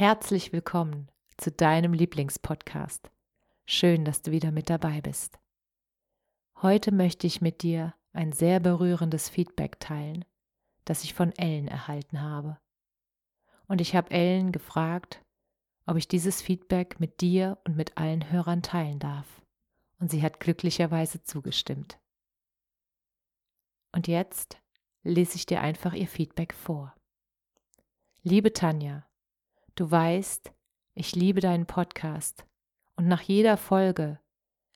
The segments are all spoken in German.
Herzlich willkommen zu deinem Lieblingspodcast. Schön, dass du wieder mit dabei bist. Heute möchte ich mit dir ein sehr berührendes Feedback teilen, das ich von Ellen erhalten habe. Und ich habe Ellen gefragt, ob ich dieses Feedback mit dir und mit allen Hörern teilen darf. Und sie hat glücklicherweise zugestimmt. Und jetzt lese ich dir einfach ihr Feedback vor. Liebe Tanja, Du weißt, ich liebe deinen Podcast und nach jeder Folge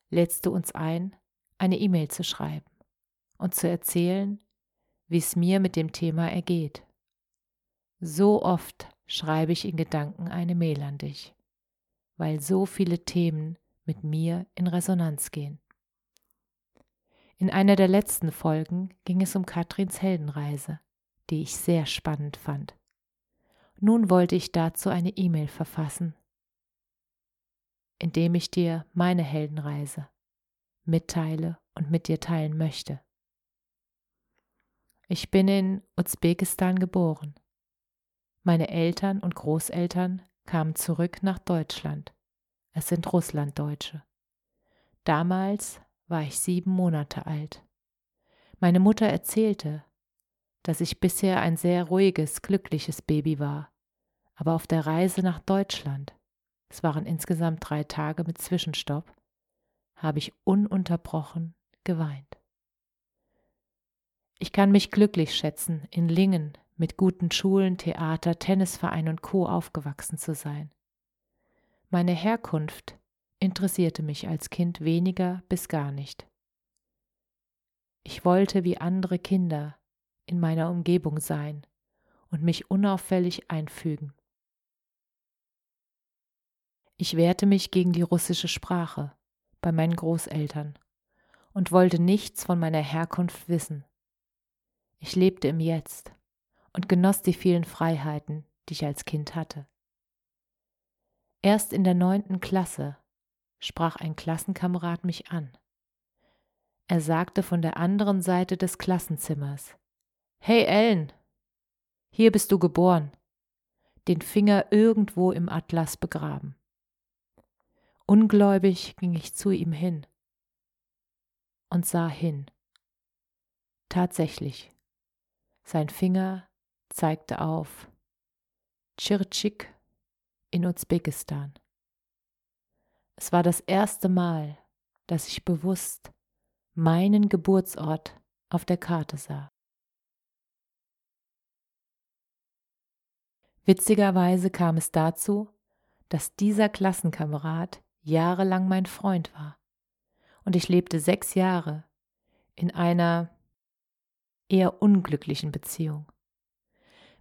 lädst du uns ein, eine E-Mail zu schreiben und zu erzählen, wie es mir mit dem Thema ergeht. So oft schreibe ich in Gedanken eine Mail an dich, weil so viele Themen mit mir in Resonanz gehen. In einer der letzten Folgen ging es um Katrins Heldenreise, die ich sehr spannend fand. Nun wollte ich dazu eine E-Mail verfassen, indem ich dir meine Heldenreise mitteile und mit dir teilen möchte. Ich bin in Usbekistan geboren. Meine Eltern und Großeltern kamen zurück nach Deutschland. Es sind Russlanddeutsche. Damals war ich sieben Monate alt. Meine Mutter erzählte, dass ich bisher ein sehr ruhiges, glückliches Baby war. Aber auf der Reise nach Deutschland, es waren insgesamt drei Tage mit Zwischenstopp, habe ich ununterbrochen geweint. Ich kann mich glücklich schätzen, in Lingen mit guten Schulen, Theater, Tennisverein und Co. aufgewachsen zu sein. Meine Herkunft interessierte mich als Kind weniger bis gar nicht. Ich wollte wie andere Kinder in meiner Umgebung sein und mich unauffällig einfügen. Ich wehrte mich gegen die russische Sprache bei meinen Großeltern und wollte nichts von meiner Herkunft wissen. Ich lebte im Jetzt und genoss die vielen Freiheiten, die ich als Kind hatte. Erst in der neunten Klasse sprach ein Klassenkamerad mich an. Er sagte von der anderen Seite des Klassenzimmers, Hey Ellen, hier bist du geboren, den Finger irgendwo im Atlas begraben. Ungläubig ging ich zu ihm hin und sah hin. Tatsächlich, sein Finger zeigte auf Tschirtschik in Usbekistan. Es war das erste Mal, dass ich bewusst meinen Geburtsort auf der Karte sah. Witzigerweise kam es dazu, dass dieser Klassenkamerad jahrelang mein Freund war. Und ich lebte sechs Jahre in einer eher unglücklichen Beziehung.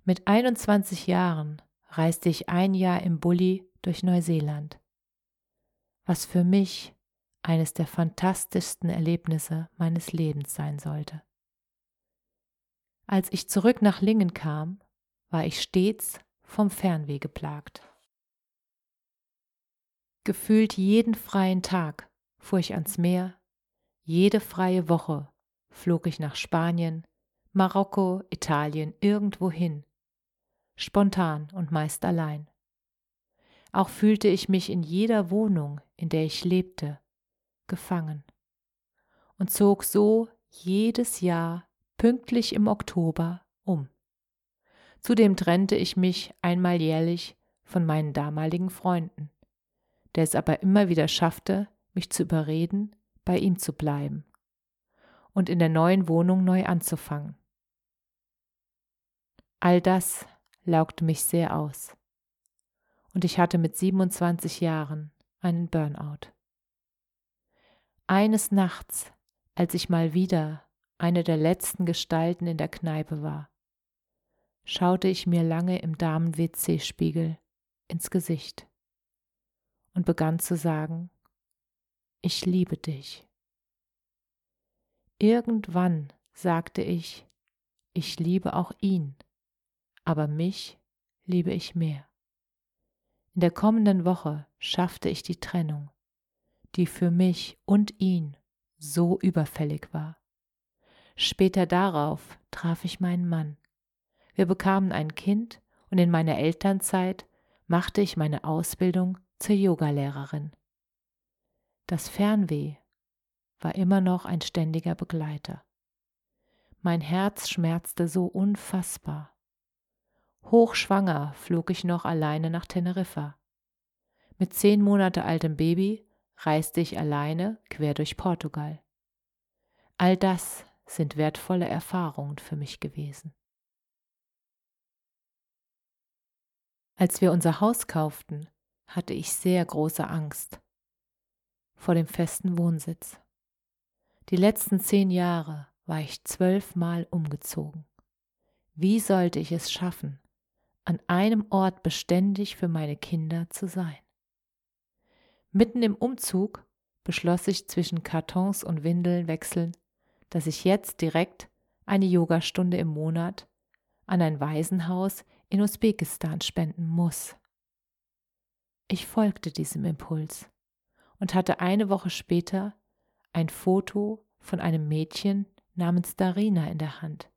Mit 21 Jahren reiste ich ein Jahr im Bulli durch Neuseeland, was für mich eines der fantastischsten Erlebnisse meines Lebens sein sollte. Als ich zurück nach Lingen kam, war ich stets vom Fernweh geplagt. Gefühlt jeden freien Tag fuhr ich ans Meer, jede freie Woche flog ich nach Spanien, Marokko, Italien, irgendwohin, spontan und meist allein. Auch fühlte ich mich in jeder Wohnung, in der ich lebte, gefangen und zog so jedes Jahr pünktlich im Oktober um. Zudem trennte ich mich einmal jährlich von meinen damaligen Freunden, der es aber immer wieder schaffte, mich zu überreden, bei ihm zu bleiben und in der neuen Wohnung neu anzufangen. All das laugte mich sehr aus. und ich hatte mit 27 Jahren einen Burnout. Eines Nachts, als ich mal wieder eine der letzten Gestalten in der Kneipe war, schaute ich mir lange im Damen-WC-Spiegel ins Gesicht und begann zu sagen, ich liebe dich. Irgendwann sagte ich, ich liebe auch ihn, aber mich liebe ich mehr. In der kommenden Woche schaffte ich die Trennung, die für mich und ihn so überfällig war. Später darauf traf ich meinen Mann. Wir bekamen ein Kind und in meiner Elternzeit machte ich meine Ausbildung zur Yogalehrerin. Das Fernweh war immer noch ein ständiger Begleiter. Mein Herz schmerzte so unfassbar. Hochschwanger flog ich noch alleine nach Teneriffa. Mit zehn Monate altem Baby reiste ich alleine quer durch Portugal. All das sind wertvolle Erfahrungen für mich gewesen. Als wir unser Haus kauften, hatte ich sehr große Angst vor dem festen Wohnsitz. Die letzten zehn Jahre war ich zwölfmal umgezogen. Wie sollte ich es schaffen, an einem Ort beständig für meine Kinder zu sein? Mitten im Umzug beschloss ich zwischen Kartons und Windeln wechseln, dass ich jetzt direkt eine Yogastunde im Monat an ein Waisenhaus in Usbekistan spenden muss. Ich folgte diesem Impuls und hatte eine Woche später ein Foto von einem Mädchen namens Darina in der Hand,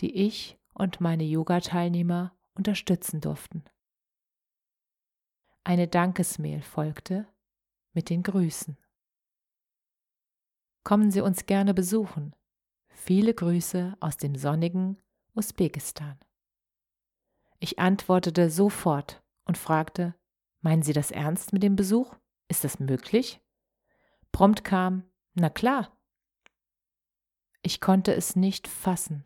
die ich und meine Yoga-Teilnehmer unterstützen durften. Eine Dankesmail folgte mit den Grüßen. Kommen Sie uns gerne besuchen. Viele Grüße aus dem sonnigen Usbekistan. Ich antwortete sofort und fragte, meinen Sie das ernst mit dem Besuch? Ist das möglich? Prompt kam, na klar. Ich konnte es nicht fassen.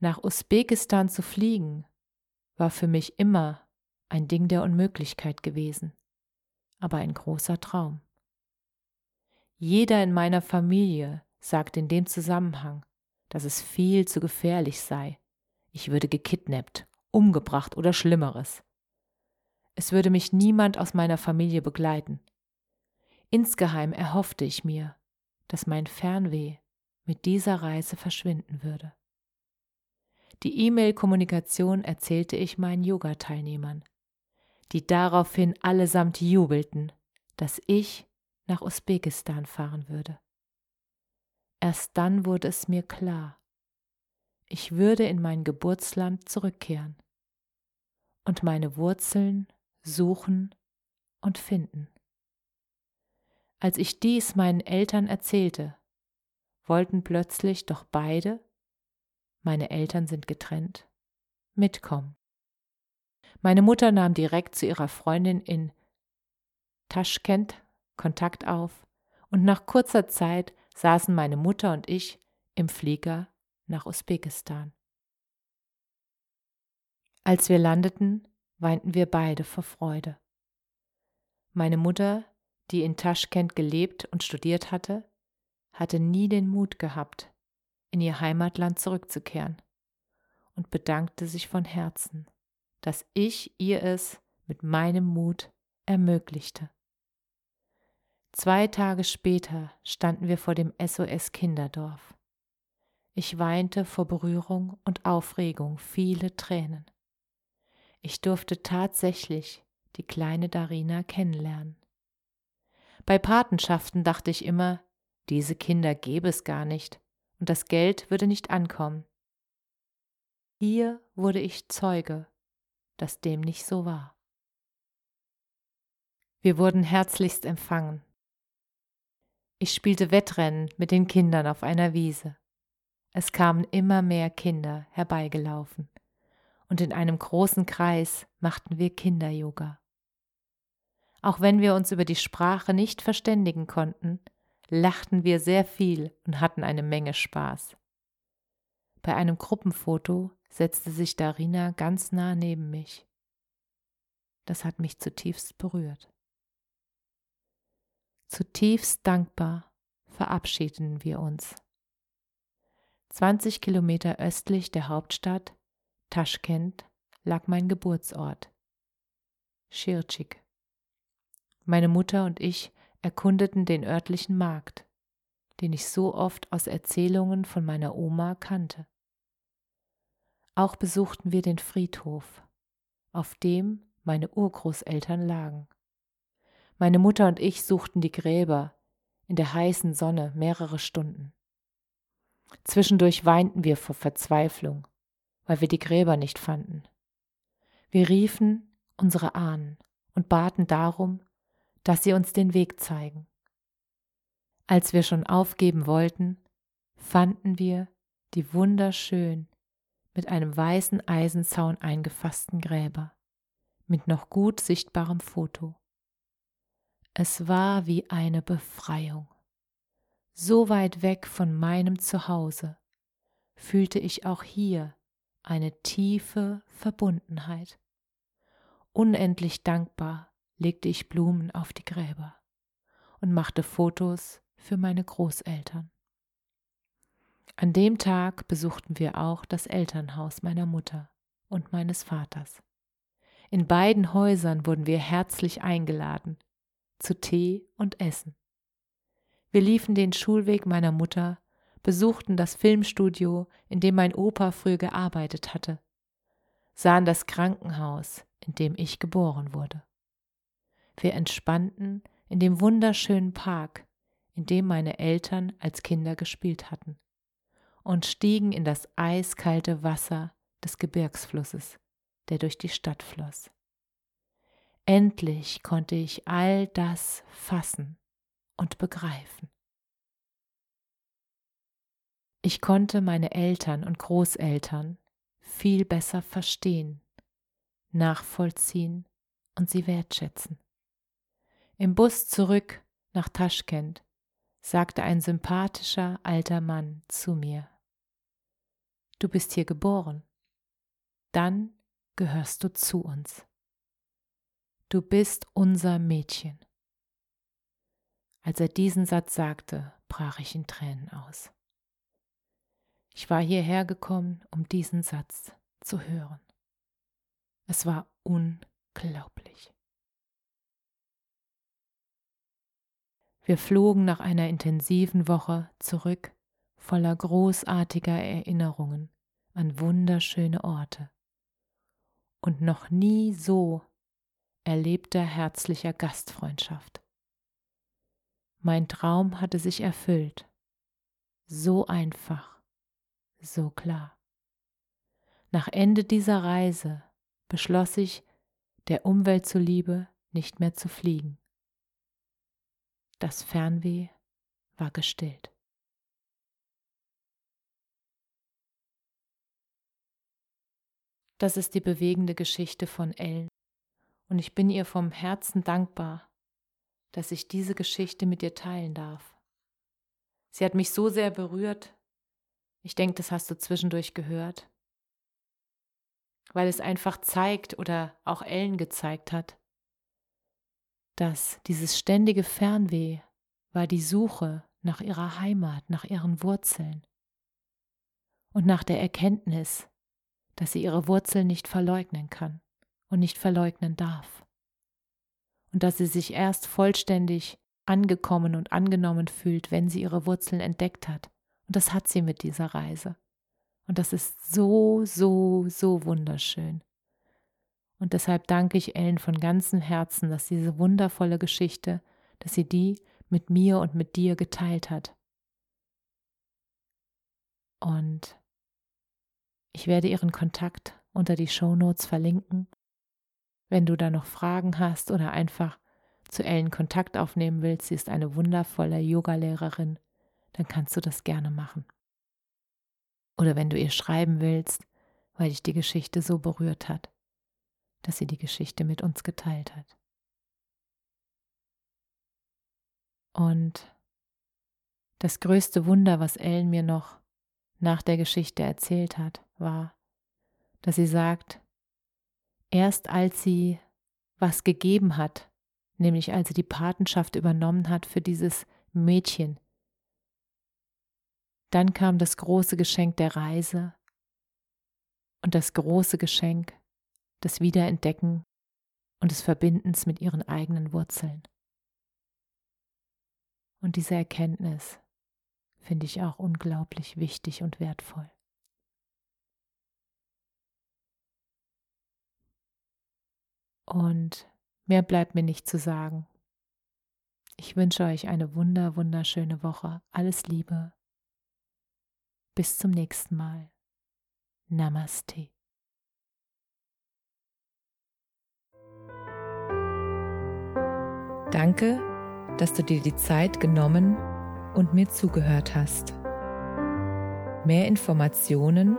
Nach Usbekistan zu fliegen war für mich immer ein Ding der Unmöglichkeit gewesen, aber ein großer Traum. Jeder in meiner Familie sagt in dem Zusammenhang, dass es viel zu gefährlich sei. Ich würde gekidnappt, umgebracht oder Schlimmeres. Es würde mich niemand aus meiner Familie begleiten. Insgeheim erhoffte ich mir, dass mein Fernweh mit dieser Reise verschwinden würde. Die E-Mail-Kommunikation erzählte ich meinen Yoga-Teilnehmern, die daraufhin allesamt jubelten, dass ich nach Usbekistan fahren würde. Erst dann wurde es mir klar, ich würde in mein Geburtsland zurückkehren und meine Wurzeln suchen und finden. Als ich dies meinen Eltern erzählte, wollten plötzlich doch beide, meine Eltern sind getrennt, mitkommen. Meine Mutter nahm direkt zu ihrer Freundin in Taschkent Kontakt auf und nach kurzer Zeit saßen meine Mutter und ich im Flieger nach Usbekistan. Als wir landeten, weinten wir beide vor Freude. Meine Mutter, die in Taschkent gelebt und studiert hatte, hatte nie den Mut gehabt, in ihr Heimatland zurückzukehren und bedankte sich von Herzen, dass ich ihr es mit meinem Mut ermöglichte. Zwei Tage später standen wir vor dem SOS Kinderdorf. Ich weinte vor Berührung und Aufregung viele Tränen. Ich durfte tatsächlich die kleine Darina kennenlernen. Bei Patenschaften dachte ich immer, diese Kinder gäbe es gar nicht und das Geld würde nicht ankommen. Hier wurde ich Zeuge, dass dem nicht so war. Wir wurden herzlichst empfangen. Ich spielte Wettrennen mit den Kindern auf einer Wiese. Es kamen immer mehr Kinder herbeigelaufen und in einem großen Kreis machten wir Kinder-Yoga. Auch wenn wir uns über die Sprache nicht verständigen konnten, lachten wir sehr viel und hatten eine Menge Spaß. Bei einem Gruppenfoto setzte sich Darina ganz nah neben mich. das hat mich zutiefst berührt. Zutiefst dankbar verabschieden wir uns. 20 Kilometer östlich der Hauptstadt, Taschkent, lag mein Geburtsort, Schirchik. Meine Mutter und ich erkundeten den örtlichen Markt, den ich so oft aus Erzählungen von meiner Oma kannte. Auch besuchten wir den Friedhof, auf dem meine Urgroßeltern lagen. Meine Mutter und ich suchten die Gräber in der heißen Sonne mehrere Stunden. Zwischendurch weinten wir vor Verzweiflung, weil wir die Gräber nicht fanden. Wir riefen unsere Ahnen und baten darum, dass sie uns den Weg zeigen. Als wir schon aufgeben wollten, fanden wir die wunderschön mit einem weißen Eisenzaun eingefassten Gräber mit noch gut sichtbarem Foto. Es war wie eine Befreiung. So weit weg von meinem Zuhause fühlte ich auch hier eine tiefe Verbundenheit. Unendlich dankbar legte ich Blumen auf die Gräber und machte Fotos für meine Großeltern. An dem Tag besuchten wir auch das Elternhaus meiner Mutter und meines Vaters. In beiden Häusern wurden wir herzlich eingeladen zu Tee und Essen. Wir liefen den Schulweg meiner Mutter, besuchten das Filmstudio, in dem mein Opa früher gearbeitet hatte, sahen das Krankenhaus, in dem ich geboren wurde. Wir entspannten in dem wunderschönen Park, in dem meine Eltern als Kinder gespielt hatten, und stiegen in das eiskalte Wasser des Gebirgsflusses, der durch die Stadt floss. Endlich konnte ich all das fassen und begreifen. Ich konnte meine Eltern und Großeltern viel besser verstehen, nachvollziehen und sie wertschätzen. Im Bus zurück nach Taschkent sagte ein sympathischer alter Mann zu mir, Du bist hier geboren, dann gehörst du zu uns. Du bist unser Mädchen. Als er diesen Satz sagte, brach ich in Tränen aus. Ich war hierher gekommen, um diesen Satz zu hören. Es war unglaublich. Wir flogen nach einer intensiven Woche zurück, voller großartiger Erinnerungen an wunderschöne Orte. Und noch nie so erlebter herzlicher Gastfreundschaft. Mein Traum hatte sich erfüllt. So einfach, so klar. Nach Ende dieser Reise beschloss ich, der Umwelt zuliebe nicht mehr zu fliegen. Das Fernweh war gestillt. Das ist die bewegende Geschichte von Ellen und ich bin ihr vom Herzen dankbar, dass ich diese Geschichte mit ihr teilen darf. Sie hat mich so sehr berührt. Ich denke, das hast du zwischendurch gehört. Weil es einfach zeigt oder auch Ellen gezeigt hat, dass dieses ständige Fernweh war die Suche nach ihrer Heimat, nach ihren Wurzeln und nach der Erkenntnis, dass sie ihre Wurzeln nicht verleugnen kann und nicht verleugnen darf. Und dass sie sich erst vollständig angekommen und angenommen fühlt, wenn sie ihre Wurzeln entdeckt hat. Und das hat sie mit dieser Reise. Und das ist so, so, so wunderschön. Und deshalb danke ich Ellen von ganzem Herzen, dass diese wundervolle Geschichte, dass sie die mit mir und mit dir geteilt hat. Und ich werde ihren Kontakt unter die Show Notes verlinken. Wenn du da noch Fragen hast oder einfach zu Ellen Kontakt aufnehmen willst, sie ist eine wundervolle Yogalehrerin, dann kannst du das gerne machen. Oder wenn du ihr schreiben willst, weil dich die Geschichte so berührt hat, dass sie die Geschichte mit uns geteilt hat. Und das größte Wunder, was Ellen mir noch nach der Geschichte erzählt hat, war, dass sie sagt, Erst als sie was gegeben hat, nämlich als sie die Patenschaft übernommen hat für dieses Mädchen. Dann kam das große Geschenk der Reise und das große Geschenk des Wiederentdecken und des Verbindens mit ihren eigenen Wurzeln. Und diese Erkenntnis finde ich auch unglaublich wichtig und wertvoll. Und mehr bleibt mir nicht zu sagen. Ich wünsche euch eine wunder, wunderschöne Woche. Alles Liebe. Bis zum nächsten Mal. Namaste. Danke, dass du dir die Zeit genommen und mir zugehört hast. Mehr Informationen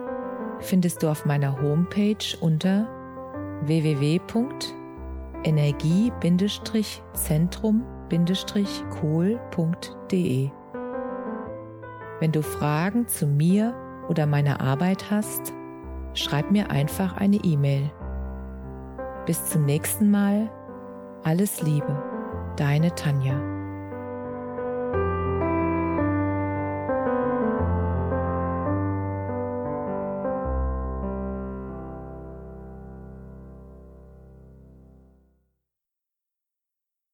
findest du auf meiner Homepage unter www.energie-zentrum-kohl.de. Wenn du Fragen zu mir oder meiner Arbeit hast, schreib mir einfach eine E-Mail. Bis zum nächsten Mal. Alles Liebe, deine Tanja.